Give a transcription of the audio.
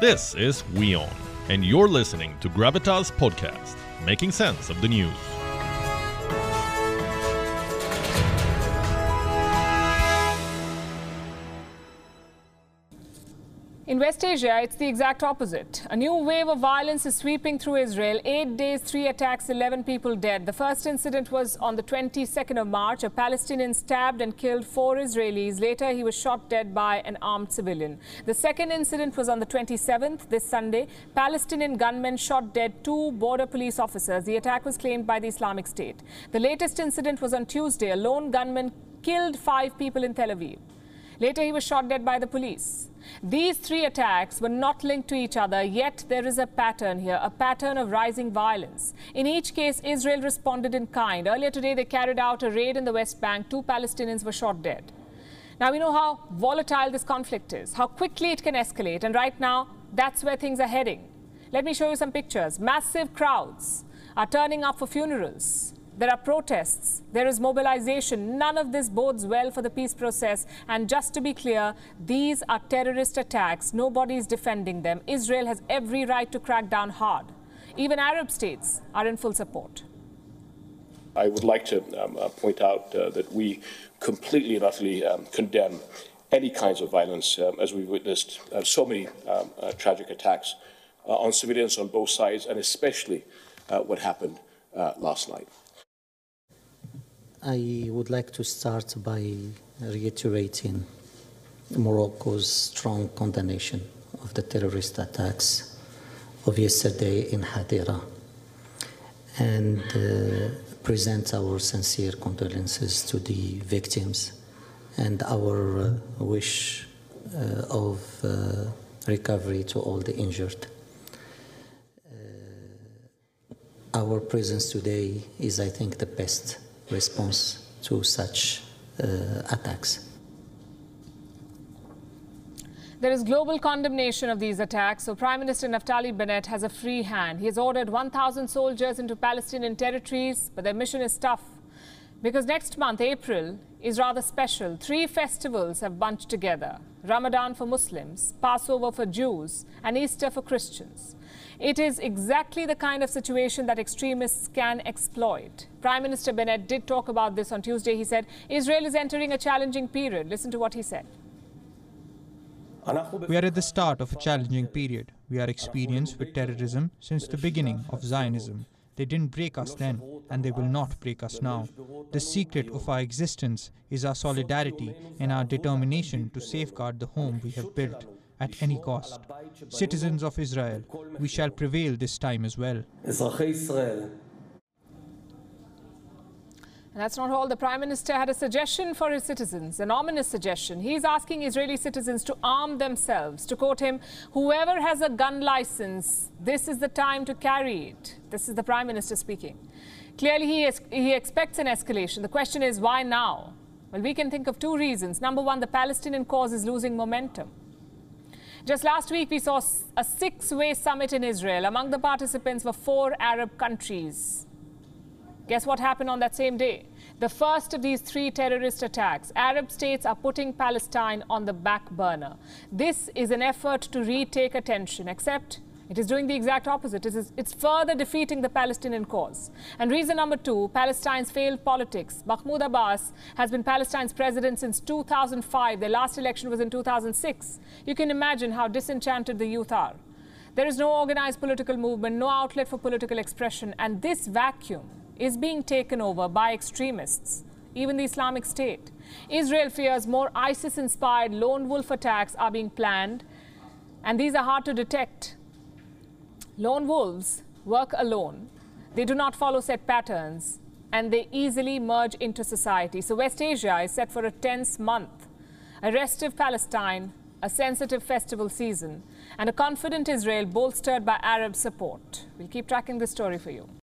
This is WION, and you're listening to Gravitas Podcast, making sense of the news. In West Asia, it's the exact opposite. A new wave of violence is sweeping through Israel. Eight days, three attacks, 11 people dead. The first incident was on the 22nd of March. A Palestinian stabbed and killed four Israelis. Later, he was shot dead by an armed civilian. The second incident was on the 27th, this Sunday. Palestinian gunmen shot dead two border police officers. The attack was claimed by the Islamic State. The latest incident was on Tuesday. A lone gunman killed five people in Tel Aviv. Later, he was shot dead by the police. These three attacks were not linked to each other, yet there is a pattern here, a pattern of rising violence. In each case, Israel responded in kind. Earlier today, they carried out a raid in the West Bank. Two Palestinians were shot dead. Now, we know how volatile this conflict is, how quickly it can escalate, and right now, that's where things are heading. Let me show you some pictures. Massive crowds are turning up for funerals. There are protests, there is mobilization. None of this bodes well for the peace process. And just to be clear, these are terrorist attacks. Nobody is defending them. Israel has every right to crack down hard. Even Arab states are in full support. I would like to um, uh, point out uh, that we completely and utterly um, condemn any kinds of violence, um, as we've witnessed uh, so many um, uh, tragic attacks uh, on civilians on both sides, and especially uh, what happened last night. I would like to start by reiterating Morocco's strong condemnation of the terrorist attacks of yesterday in Hadera and uh, present our sincere condolences to the victims and our uh, wish uh, of uh, recovery to all the injured. Uh, our presence today is, I think, the best response to such uh, attacks. There is global condemnation of these attacks, so Prime Minister Naftali Bennett has a free hand. He has ordered 1,000 soldiers into Palestinian territories, but their mission is tough. Because next month, April, is rather special. Three festivals have bunched together Ramadan for Muslims, Passover for Jews, and Easter for Christians. It is exactly the kind of situation that extremists can exploit. Prime Minister Bennett did talk about this on Tuesday. He said Israel is entering a challenging period. Listen to what he said. We are at the start of a challenging period. We are experienced with terrorism since the beginning of Zionism. They didn't break us then, and they will not break us now. The secret of our existence is our solidarity and our determination to safeguard the home we have built at any cost. Citizens of Israel, we shall prevail this time as well. And that's not all. The Prime Minister had a suggestion for his citizens, an ominous suggestion. He's asking Israeli citizens to arm themselves. To quote him, whoever has a gun license, this is the time to carry it. This is the Prime Minister speaking. Clearly, he, is, he expects an escalation. The question is, why now? Well, we can think of two reasons. Number one, the Palestinian cause is losing momentum. Just last week, we saw a six way summit in Israel. Among the participants were four Arab countries. Guess what happened on that same day? The first of these three terrorist attacks. Arab states are putting Palestine on the back burner. This is an effort to retake attention, except it is doing the exact opposite. It is, it's further defeating the Palestinian cause. And reason number two Palestine's failed politics. Mahmoud Abbas has been Palestine's president since 2005. Their last election was in 2006. You can imagine how disenchanted the youth are. There is no organized political movement, no outlet for political expression, and this vacuum is being taken over by extremists, even the Islamic State. Israel fears more ISIS inspired lone wolf attacks are being planned, and these are hard to detect. Lone wolves work alone, they do not follow set patterns, and they easily merge into society. So, West Asia is set for a tense month. A restive Palestine, a sensitive festival season, and a confident Israel bolstered by Arab support. We'll keep tracking this story for you.